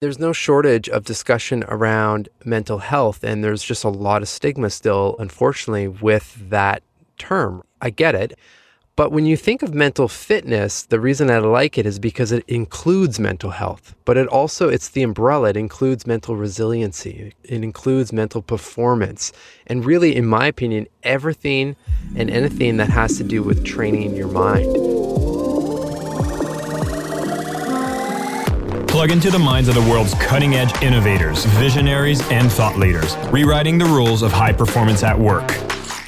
There's no shortage of discussion around mental health, and there's just a lot of stigma still, unfortunately, with that term. I get it. But when you think of mental fitness, the reason I like it is because it includes mental health, but it also it's the umbrella. It includes mental resiliency. It includes mental performance. And really in my opinion, everything and anything that has to do with training your mind. Plug into the minds of the world's cutting edge innovators, visionaries, and thought leaders, rewriting the rules of high performance at work.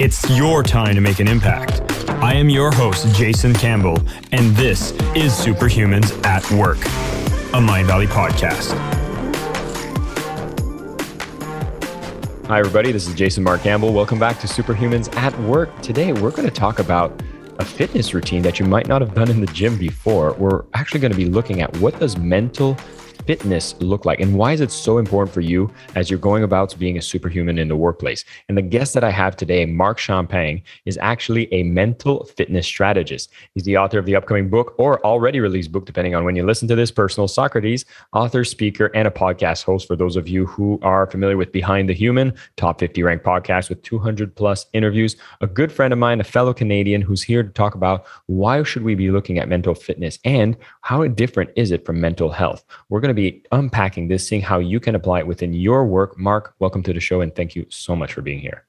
It's your time to make an impact. I am your host, Jason Campbell, and this is Superhumans at Work, a Mindvalley podcast. Hi, everybody. This is Jason Mark Campbell. Welcome back to Superhumans at Work. Today, we're going to talk about a fitness routine that you might not have done in the gym before. We're actually going to be looking at what does mental fitness look like and why is it so important for you as you're going about being a superhuman in the workplace? And the guest that I have today, Marc Champagne, is actually a mental fitness strategist. He's the author of the upcoming book or already released book, depending on when you listen to this, Personal Socrates, author, speaker, and a podcast host for those of you who are familiar with Behind the Human, top 50 ranked podcast with 200 plus interviews. A good friend of mine, a fellow Canadian who's here to talk about why should we be looking at mental fitness and how different is it from mental health. We're going to be unpacking this, seeing how you can apply it within your work. Marc, welcome to the show and thank you so much for being here.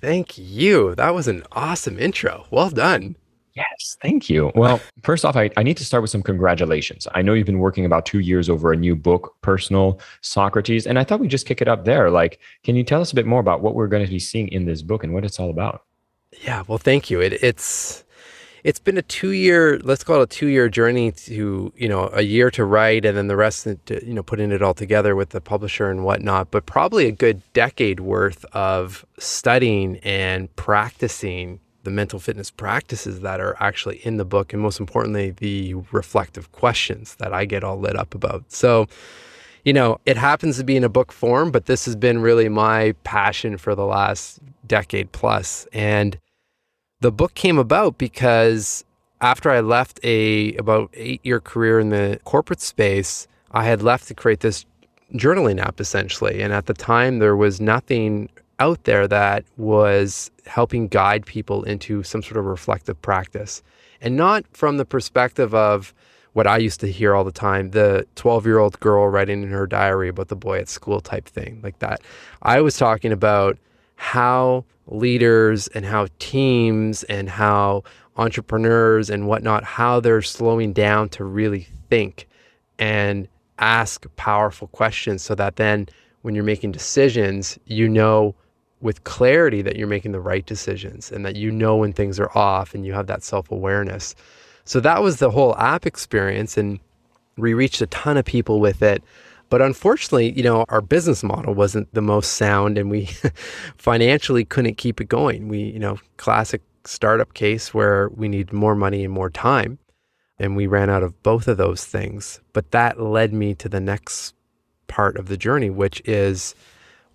Thank you. That was an awesome intro. Well done. Yes, thank you. Well, first off, I, I need to start with some congratulations. I know you've been working about two years over a new book, Personal Socrates, and I thought we'd just kick it up there. Like, can you tell us a bit more about what we're going to be seeing in this book and what it's all about? Yeah, well, thank you. It, it's it's been a two year, let's call it a two year journey to, you know, a year to write and then the rest, to, you know, putting it all together with the publisher and whatnot, but probably a good decade worth of studying and practicing the mental fitness practices that are actually in the book. And most importantly, the reflective questions that I get all lit up about. So, you know, it happens to be in a book form, but this has been really my passion for the last decade plus. And the book came about because after I left a about eight year career in the corporate space, I had left to create this journaling app essentially. And at the time, there was nothing out there that was helping guide people into some sort of reflective practice. And not from the perspective of what I used to hear all the time the 12 year old girl writing in her diary about the boy at school type thing, like that. I was talking about how leaders and how teams and how entrepreneurs and whatnot, how they're slowing down to really think and ask powerful questions so that then when you're making decisions, you know with clarity that you're making the right decisions and that you know when things are off and you have that self awareness. So that was the whole app experience. And we reached a ton of people with it. But unfortunately, you know, our business model wasn't the most sound and we financially couldn't keep it going. We, you know, classic startup case where we need more money and more time. And we ran out of both of those things. But that led me to the next part of the journey, which is,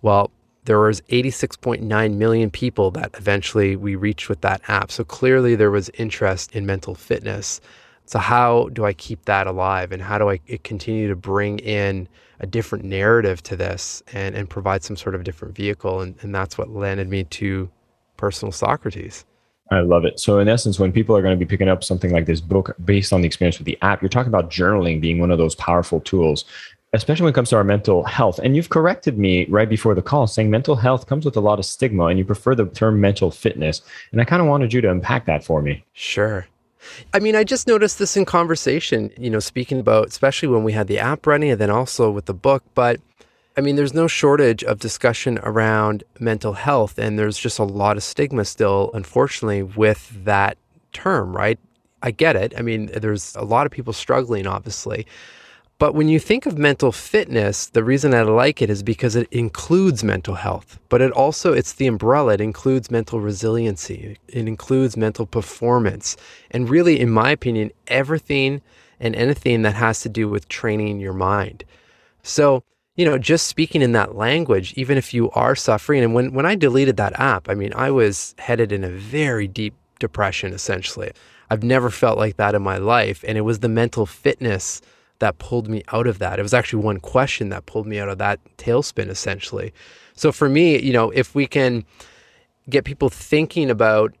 well, there was 86.9 million people that eventually we reached with that app. So clearly there was interest in mental fitness. So how do I keep that alive and how do I continue to bring in a different narrative to this and, and provide some sort of different vehicle. And, and that's what landed me to personal Socrates. I love it. So, in essence, when people are going to be picking up something like this book based on the experience with the app, you're talking about journaling being one of those powerful tools, especially when it comes to our mental health. And you've corrected me right before the call saying mental health comes with a lot of stigma and you prefer the term mental fitness. And I kind of wanted you to unpack that for me. Sure. I mean, I just noticed this in conversation, you know, speaking about, especially when we had the app running and then also with the book. But I mean, there's no shortage of discussion around mental health, and there's just a lot of stigma still, unfortunately, with that term, right? I get it. I mean, there's a lot of people struggling, obviously. But when you think of mental fitness, the reason I like it is because it includes mental health, but it also it's the umbrella. It includes mental resiliency. It includes mental performance. And really in my opinion, everything and anything that has to do with training your mind. So, you know, just speaking in that language, even if you are suffering and when when I deleted that app, I mean, I was headed in a very deep depression essentially. I've never felt like that in my life and it was the mental fitness that pulled me out of that. It was actually one question that pulled me out of that tailspin, essentially. So for me, you know, if we can get people thinking about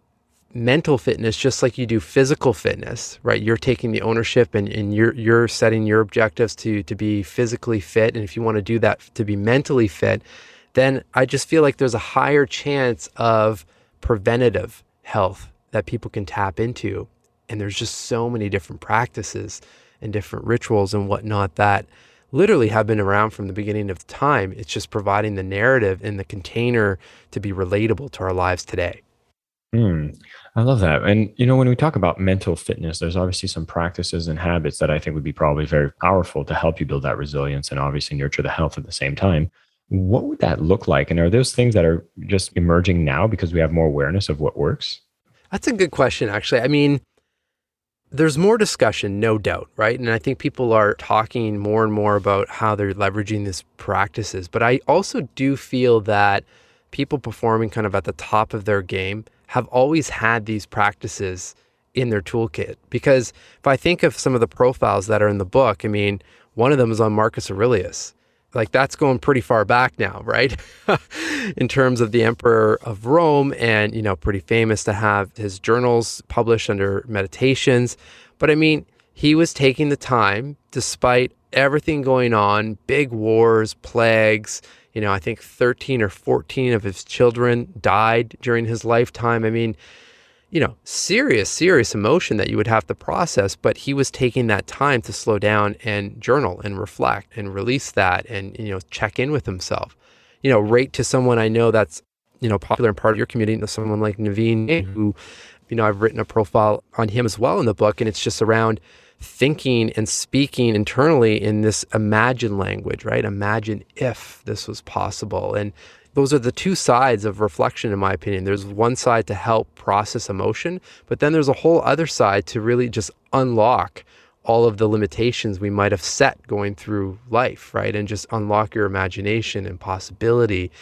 mental fitness just like you do physical fitness, right? You're taking the ownership and, and you're you're setting your objectives to to be physically fit. And if you want to do that to be mentally fit, then I just feel like there's a higher chance of preventative health that people can tap into. And there's just so many different practices and different rituals and whatnot that literally have been around from the beginning of time. It's just providing the narrative and the container to be relatable to our lives today. Mm, I love that. And, you know, when we talk about mental fitness, there's obviously some practices and habits that I think would be probably very powerful to help you build that resilience and obviously nurture the health at the same time. What would that look like? And are those things that are just emerging now because we have more awareness of what works? That's a good question, actually. I mean, there's more discussion, no doubt, right? And I think people are talking more and more about how they're leveraging these practices. But I also do feel that people performing kind of at the top of their game have always had these practices in their toolkit. Because if I think of some of the profiles that are in the book, I mean, one of them is on Marcus Aurelius like that's going pretty far back now, right? in terms of the emperor of Rome and, you know, pretty famous to have his journals published under meditations. But I mean, he was taking the time despite everything going on, big wars, plagues, you know, I think 13 or 14 of his children died during his lifetime. I mean, you know, serious, serious emotion that you would have to process. But he was taking that time to slow down and journal and reflect and release that and, you know, check in with himself. You know, rate to someone I know that's, you know, popular and part of your community, someone like Naveen, mm-hmm. who, you know, I've written a profile on him as well in the book. And it's just around thinking and speaking internally in this imagine language, right? Imagine if this was possible. And those are the two sides of reflection, in my opinion. There's one side to help process emotion, but then there's a whole other side to really just unlock all of the limitations we might have set going through life, right? And just unlock your imagination and possibility.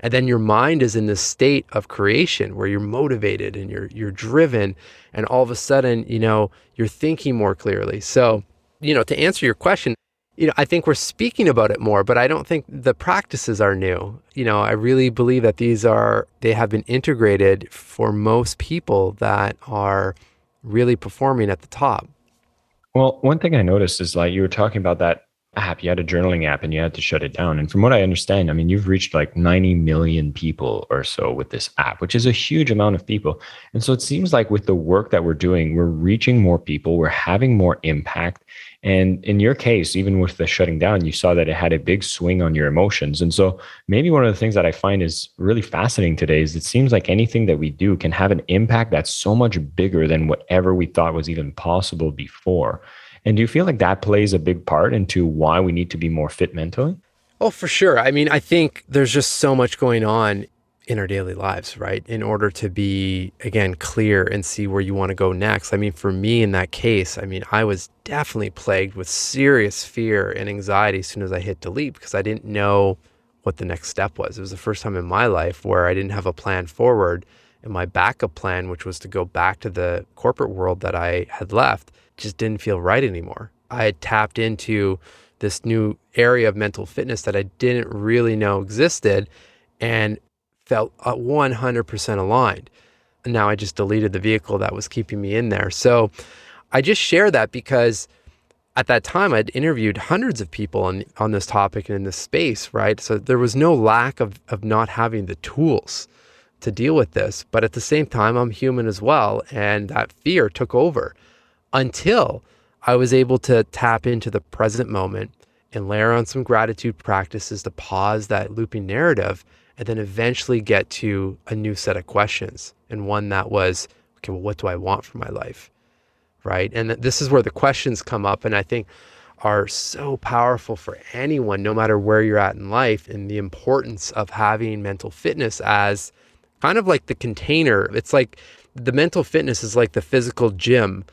And then your mind is in this state of creation where you're motivated and you're you're driven and all of a sudden, you know, you're thinking more clearly. So, you know, to answer your question, you know, I think we're speaking about it more, but I don't think the practices are new. You know, I really believe that these are, they have been integrated for most people that are really performing at the top. Well, one thing I noticed is like you were talking about that app, you had a journaling app and you had to shut it down. And from what I understand, I mean, you've reached like 90 million people or so with this app, which is a huge amount of people. And so it seems like with the work that we're doing, we're reaching more people, we're having more impact. And in your case, even with the shutting down, you saw that it had a big swing on your emotions. And so maybe one of the things that I find is really fascinating today is it seems like anything that we do can have an impact that's so much bigger than whatever we thought was even possible before. And do you feel like that plays a big part into why we need to be more fit mentally? Oh, for sure. I mean, I think there's just so much going on in our daily lives, right? In order to be, again, clear and see where you want to go next. I mean, for me in that case, I mean, I was definitely plagued with serious fear and anxiety as soon as I hit delete because I didn't know what the next step was. It was the first time in my life where I didn't have a plan forward. And my backup plan, which was to go back to the corporate world that I had left, just didn't feel right anymore. I had tapped into this new area of mental fitness that I didn't really know existed. And felt uh, 100% aligned. And now I just deleted the vehicle that was keeping me in there. So I just share that because at that time I'd interviewed hundreds of people on, on this topic and in this space, right? So there was no lack of, of not having the tools to deal with this. But at the same time, I'm human as well. And that fear took over until I was able to tap into the present moment and layer on some gratitude practices to pause that looping narrative and then eventually get to a new set of questions and one that was okay well what do i want for my life? Right? And this is where the questions come up and i think are so powerful for anyone no matter where you're at in life and the importance of having mental fitness as kind of like the container. It's like the mental fitness is like the physical gym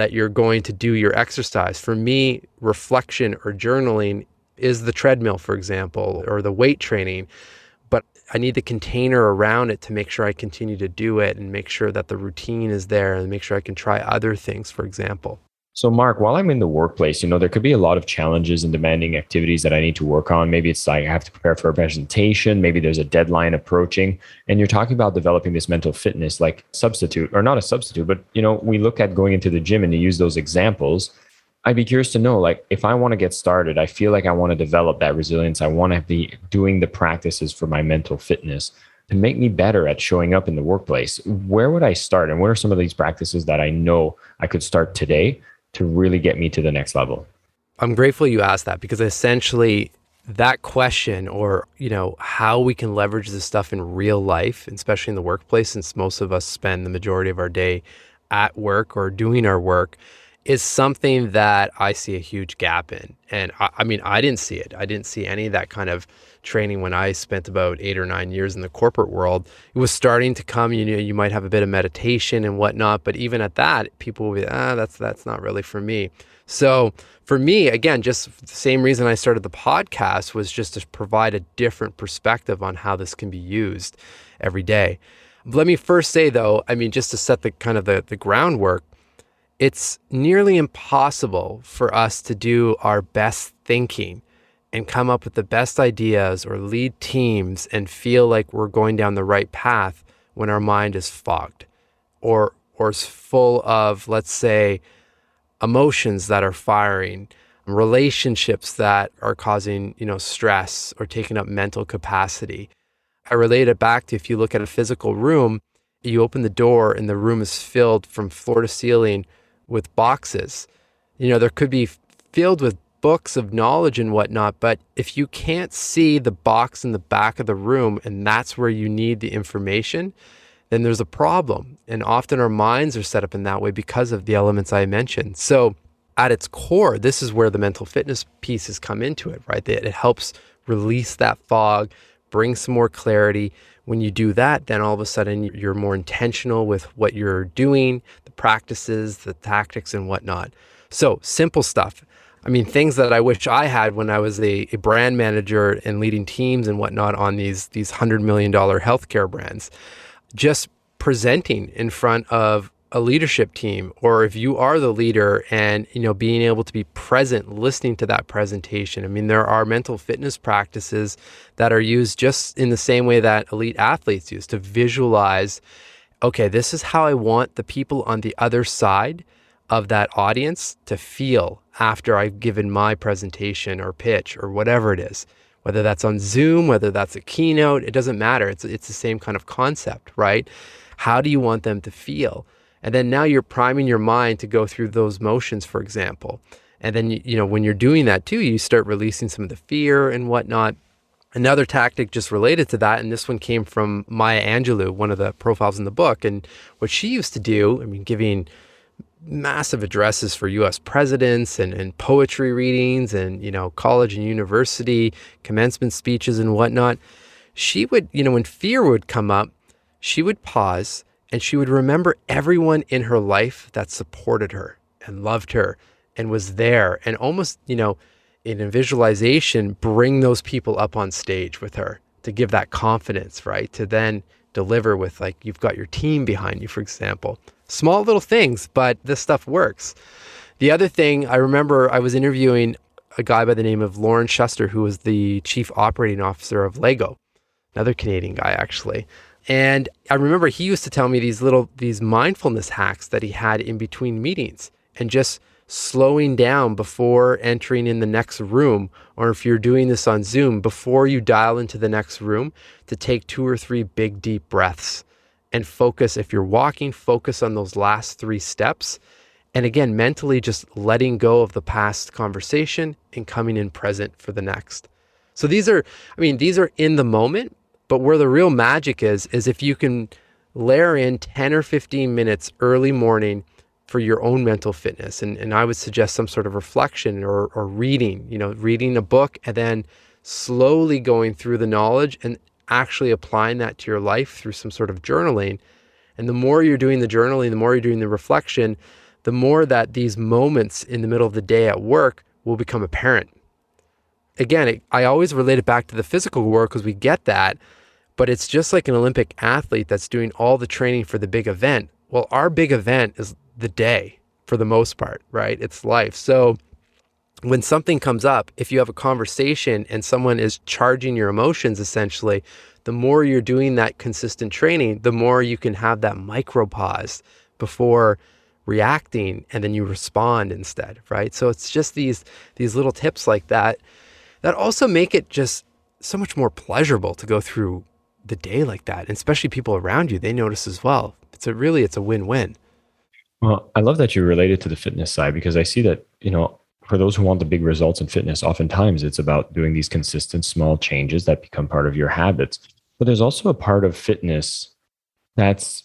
that you're going to do your exercise for me reflection or journaling is the treadmill for example or the weight training but I need the container around it to make sure I continue to do it and make sure that the routine is there and make sure I can try other things, for example. So, Marc, while I'm in the workplace, you know, there could be a lot of challenges and demanding activities that I need to work on. Maybe it's like I have to prepare for a presentation. Maybe there's a deadline approaching. And you're talking about developing this mental fitness, like substitute, or not a substitute, but, you know, we look at going into the gym and you use those examples. I'd be curious to know, like, if I want to get started, I feel like I want to develop that resilience. I want to be doing the practices for my mental fitness to make me better at showing up in the workplace. Where would I start? And what are some of these practices that I know I could start today to really get me to the next level? I'm grateful you asked that because essentially that question or you know how we can leverage this stuff in real life especially in the workplace since most of us spend the majority of our day at work or doing our work is something that I see a huge gap in. And I, I, mean, I didn't see it. I didn't see any of that kind of training when I spent about eight or nine years in the corporate world. It was starting to come. You know, you might have a bit of meditation and whatnot, but even at that, people will be, ah, that's that's not really for me. So for me, again, just the same reason I started the podcast was just to provide a different perspective on how this can be used every day. Let me first say though, I mean, just to set the kind of the, the groundwork, it's nearly impossible for us to do our best thinking and come up with the best ideas or lead teams and feel like we're going down the right path when our mind is fogged or or is full of let's say emotions that are firing relationships that are causing you know stress or taking up mental capacity. I relate it back to if you look at a physical room you open the door and the room is filled from floor to ceiling with boxes. You know, there could be filled with books of knowledge and whatnot, but if you can't see the box in the back of the room and that's where you need the information, then there's a problem. And often our minds are set up in that way because of the elements I mentioned. So, at its core, this is where the mental fitness pieces come into it, right? It helps release that fog, bring some more clarity. When you do that, then all of a sudden you're more intentional with what you're doing, practices, the tactics, and whatnot. So, simple stuff. I mean, things that I wish I had when I was a, a brand manager and leading teams and whatnot on these these hundred million dollar healthcare brands. Just presenting in front of a leadership team or if you are the leader and you know being able to be present listening to that presentation i mean there are mental fitness practices that are used just in the same way that elite athletes use to visualize okay this is how i want the people on the other side of that audience to feel after i've given my presentation or pitch or whatever it is whether that's on zoom whether that's a keynote it doesn't matter it's it's the same kind of concept right how do you want them to feel and then now you're priming your mind to go through those motions, for example. And then, you know, when you're doing that too, you start releasing some of the fear and whatnot. Another tactic just related to that, and this one came from Maya Angelou, one of the profiles in the book. And what she used to do, I mean, giving massive addresses for US presidents and, and poetry readings and, you know, college and university commencement speeches and whatnot. She would, you know, when fear would come up, she would pause and she would remember everyone in her life that supported her and loved her and was there and almost, you know, in a visualization, bring those people up on stage with her to give that confidence, right? To then deliver with, like, you've got your team behind you, for example. Small little things, but this stuff works. The other thing, I remember I was interviewing a guy by the name of Lawrence Shuster, who was the chief operating officer of Lego, another Canadian guy, actually. And I remember he used to tell me these little these mindfulness hacks that he had in between meetings and just slowing down before entering in the next room or if you're doing this on Zoom before you dial into the next room to take two or three big deep breaths and focus if you're walking focus on those last 3 steps and again mentally just letting go of the past conversation and coming in present for the next. So these are I mean these are in the moment but where the real magic is, is if you can layer in 10 or 15 minutes early morning for your own mental fitness. And, and I would suggest some sort of reflection or, or reading, you know, reading a book and then slowly going through the knowledge and actually applying that to your life through some sort of journaling. And the more you're doing the journaling, the more you're doing the reflection, the more that these moments in the middle of the day at work will become apparent. Again, it, I always relate it back to the physical work because we get that. But it's just like an Olympic athlete that's doing all the training for the big event. Well, our big event is the day, for the most part, right? It's life. So when something comes up, if you have a conversation and someone is charging your emotions essentially, the more you're doing that consistent training, the more you can have that micro pause before reacting and then you respond instead, right? So it's just these these little tips like that that also make it just so much more pleasurable to go through the day like that. And especially people around you, they notice as well. It's a really it's a win-win. Well, I love that you related to the fitness side because I see that, you know, for those who want the big results in fitness, oftentimes it's about doing these consistent small changes that become part of your habits. But there's also a part of fitness that's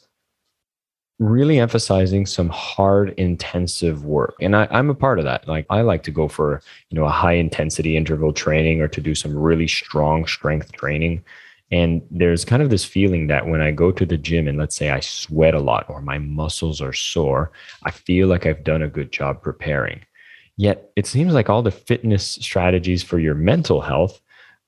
really emphasizing some hard intensive work. And I, am a part of that. Like i like to go for you know a high intensity interval training or to do some really strong strength training and there's kind of this feeling that when i go to the gym and let's say i sweat a lot or my muscles are sore i feel like i've done a good job preparing Yet it seems like all the fitness strategies for your mental health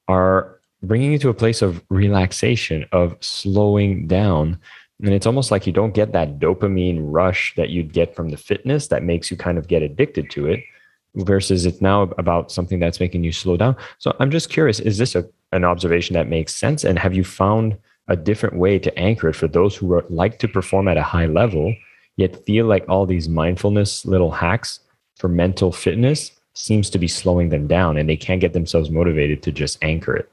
are bringing you to a place of relaxation, of slowing down. And it's almost like you don't get that dopamine rush that you'd get from the fitness that makes you kind of get addicted to it, versus it's now about something that's making you slow down. So I'm just curious is this a, an observation that makes sense? And have you found a different way to anchor it for those who are, like to perform at a high level, yet feel like all these mindfulness little hacks for mental fitness seems to be slowing them down and they can't get themselves motivated to just anchor it.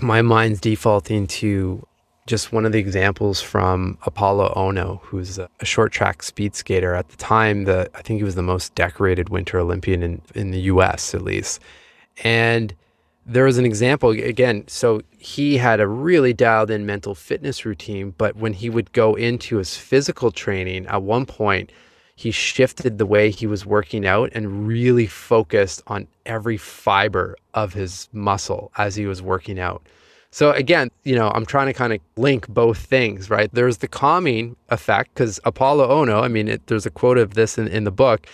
My mind's defaulting to just one of the examples from Apolo Ohno, who's a, short track speed skater at the time. The I think he was the most decorated Winter Olympian in, in the U.S. at least, and there was an example again. So he had a really dialed in mental fitness routine, but when he would go into his physical training, at one point he shifted the way he was working out and really focused on every fiber of his muscle as he was working out. So again, you know, I'm trying to kind of link both things, right? There's the calming effect because Apolo Ohno, I mean, it, there's a quote of this in, in the book.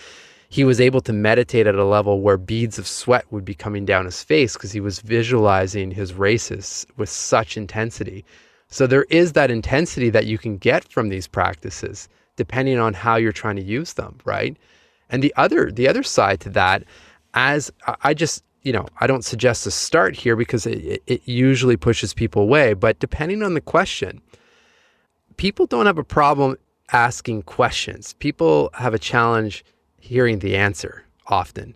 He was able to meditate at a level where beads of sweat would be coming down his face because he was visualizing his races with such intensity. So there is that intensity that you can get from these practices depending on how you're trying to use them, right? And the other the other side to that, as I just you know I don't suggest to start here because it, it usually pushes people away. But depending on the question, people don't have a problem asking questions. People have a challenge hearing the answer often,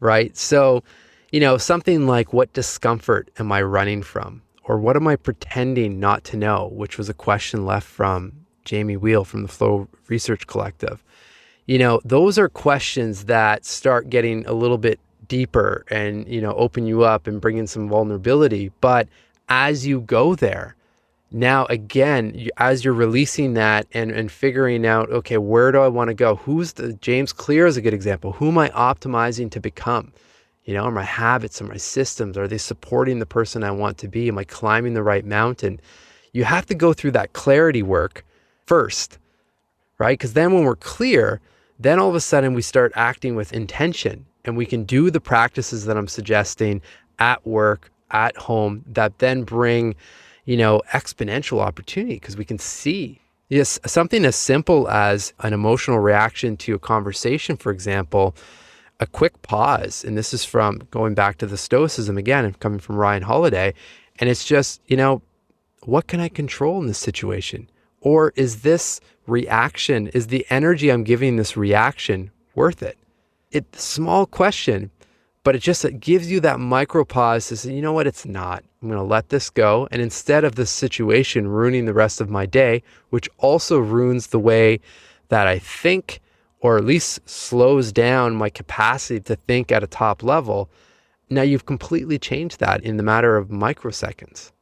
right? So, you know, something like what discomfort am I running from? Or what am I pretending not to know? Which was a question left from Jamie Wheal from the Flow Research Collective. You know, those are questions that start getting a little bit deeper and, you know, open you up and bring in some vulnerability. But as you go there, now again, as you're releasing that and, and figuring out, okay, where do I want to go? Who's the James Clear is a good example. Who am I optimizing to become? You know, are my habits, are my systems, are they supporting the person I want to be? Am I climbing the right mountain? You have to go through that clarity work first, right? Because then when we're clear, then all of a sudden we start acting with intention and we can do the practices that I'm suggesting at work, at home that then bring, you know, exponential opportunity because we can see. Yes, something as simple as an emotional reaction to a conversation, for example, a quick pause. And this is from going back to the Stoicism again, and coming from Ryan Holiday. And it's just, you know, what can I control in this situation? Or is this reaction, is the energy I'm giving this reaction worth it? It's a small question, but it just it gives you that micro pause to say, you know what, it's not. I'm going to let this go. And instead of this situation ruining the rest of my day, which also ruins the way that I think, or at least slows down my capacity to think at a top level, now you've completely changed that in the matter of microseconds.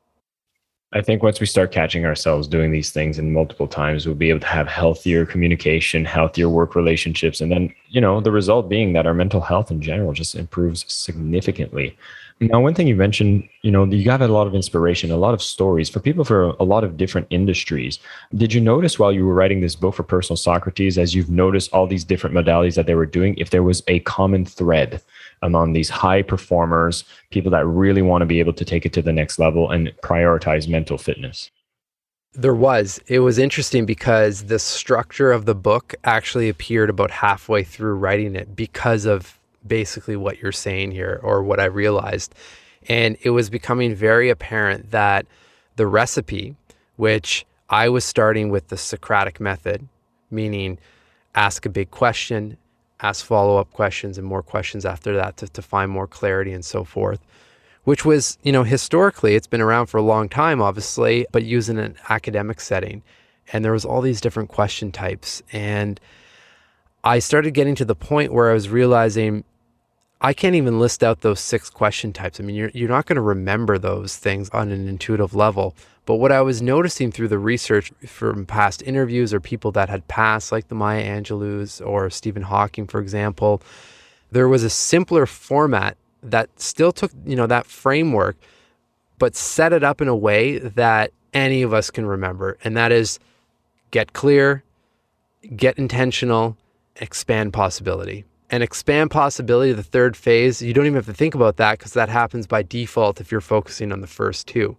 I think once we start catching ourselves doing these things in multiple times, we'll be able to have healthier communication, healthier work relationships. And then, you know, the result being that our mental health in general just improves significantly. Now, one thing you mentioned, you know, you got a lot of inspiration, a lot of stories for people for a lot of different industries. Did you notice while you were writing this book for Personal Socrates, as you've noticed all these different modalities that they were doing, if there was a common thread among these high performers, people that really want to be able to take it to the next level and prioritize mental fitness? There was. It was interesting because the structure of the book actually appeared about halfway through writing it because of basically what you're saying here or what I realized. And it was becoming very apparent that the recipe, which I was starting with the Socratic method, meaning ask a big question, ask follow up questions, and more questions after that to, to find more clarity and so forth which was, you know, historically, it's been around for a long time, obviously, but used in an academic setting. And there was all these different question types. And I started getting to the point where I was realizing I can't even list out those six question types. I mean, you're, you're not going to remember those things on an intuitive level. But what I was noticing through the research from past interviews or people that had passed, like the Maya Angelous or Stephen Hawking, for example, there was a simpler format that still took, you know, that framework, but set it up in a way that any of us can remember. And that is get clear, get intentional, expand possibility. And expand possibility, to the third phase, you don't even have to think about that because that happens by default if you're focusing on the first two.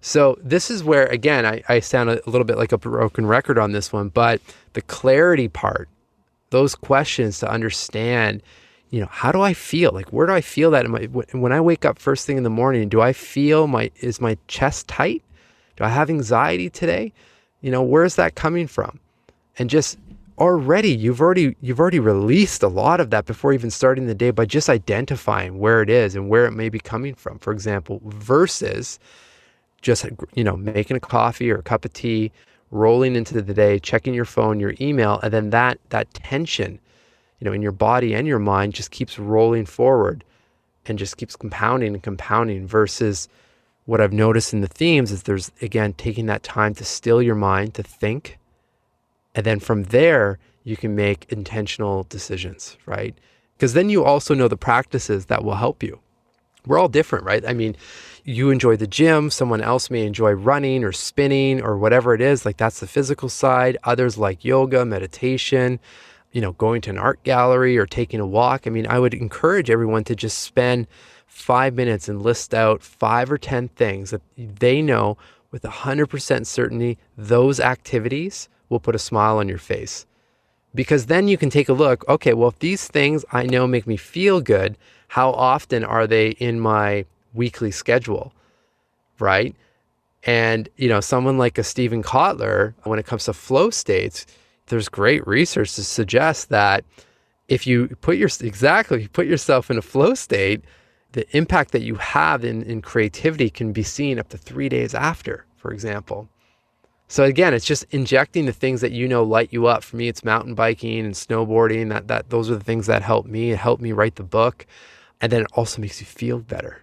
So, this is where, again, I, I sound a little bit like a broken record on this one, but the clarity part, those questions to understand you know, how do I feel? Like, where do I feel that? My, when I wake up first thing in the morning, do I feel my, is my chest tight? Do I have anxiety today? You know, where's that coming from? And just already, you've already, you've already released a lot of that before even starting the day by just identifying where it is and where it may be coming from. For example, versus just, you know, making a coffee or a cup of tea, rolling into the day, checking your phone, your email, and then that, that tension you know, in your body and your mind just keeps rolling forward and just keeps compounding and compounding versus what I've noticed in the themes is there's again taking that time to still your mind to think and then from there you can make intentional decisions, right? Because then you also know the practices that will help you. We're all different, right? I mean, you enjoy the gym, someone else may enjoy running or spinning or whatever it is, like that's the physical side. Others like yoga, meditation, you know, going to an art gallery or taking a walk. I mean, I would encourage everyone to just spend five minutes and list out five or 10 things that they know with 100% certainty those activities will put a smile on your face. Because then you can take a look okay, well, if these things I know make me feel good, how often are they in my weekly schedule? Right. And, you know, someone like a Steven Kotler, when it comes to flow states, there's great research to suggest that if you put your exactly you put yourself in a flow state, the impact that you have in, in creativity can be seen up to three days after, for example. So again, it's just injecting the things that you know light you up. For me, it's mountain biking and snowboarding. That that those are the things that help me. It helped me write the book, and then it also makes you feel better.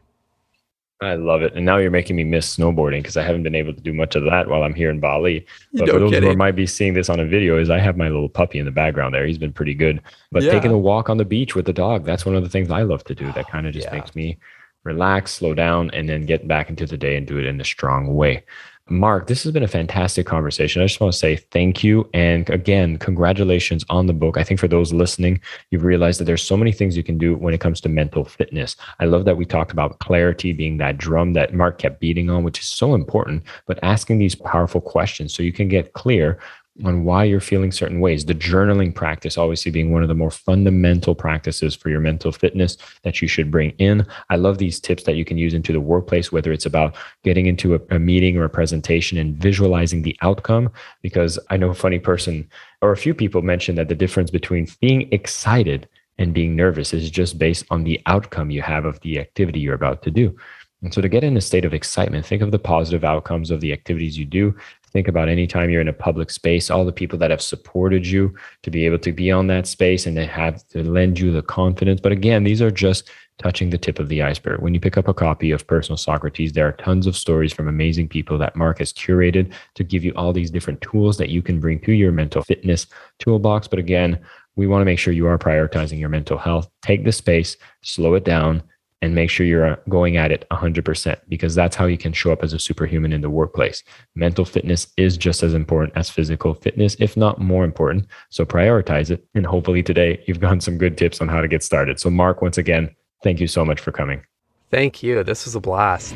I love it. And now you're making me miss snowboarding because I haven't been able to do much of that while I'm here in Bali. But for those who might be seeing this on a video, is I have my little puppy in the background there. He's been pretty good. But yeah. taking a walk on the beach with the dog, that's one of the things I love to do. That oh, kind of just yeah. makes me relax, slow down, and then get back into the day and do it in a strong way. Marc, this has been a fantastic conversation. I just want to say thank you. And again, congratulations on the book. I think for those listening, you've realized that there's so many things you can do when it comes to mental fitness. I love that we talked about clarity being that drum that Marc kept beating on, which is so important, but asking these powerful questions so you can get clear on why you're feeling certain ways. The journaling practice, obviously, being one of the more fundamental practices for your mental fitness that you should bring in. I love these tips that you can use into the workplace, whether it's about getting into a, a meeting or a presentation and visualizing the outcome. Because I know a funny person or a few people mentioned that the difference between being excited and being nervous is just based on the outcome you have of the activity you're about to do. And so to get in a state of excitement, think of the positive outcomes of the activities you do. Think about any time you're in a public space, all the people that have supported you to be able to be on that space and they have to lend you the confidence. But again, these are just touching the tip of the iceberg. When you pick up a copy of Personal Socrates, there are tons of stories from amazing people that Marc has curated to give you all these different tools that you can bring to your mental fitness toolbox. But again, we want to make sure you are prioritizing your mental health. Take the space, slow it down, and make sure you're uh, going at it 100% because that's how you can show up as a superhuman in the workplace. Mental fitness is just as important as physical fitness, if not more important. So prioritize it. And hopefully today you've gotten some good tips on how to get started. So, Marc, once again, thank you so much for coming. Thank you. This was a blast.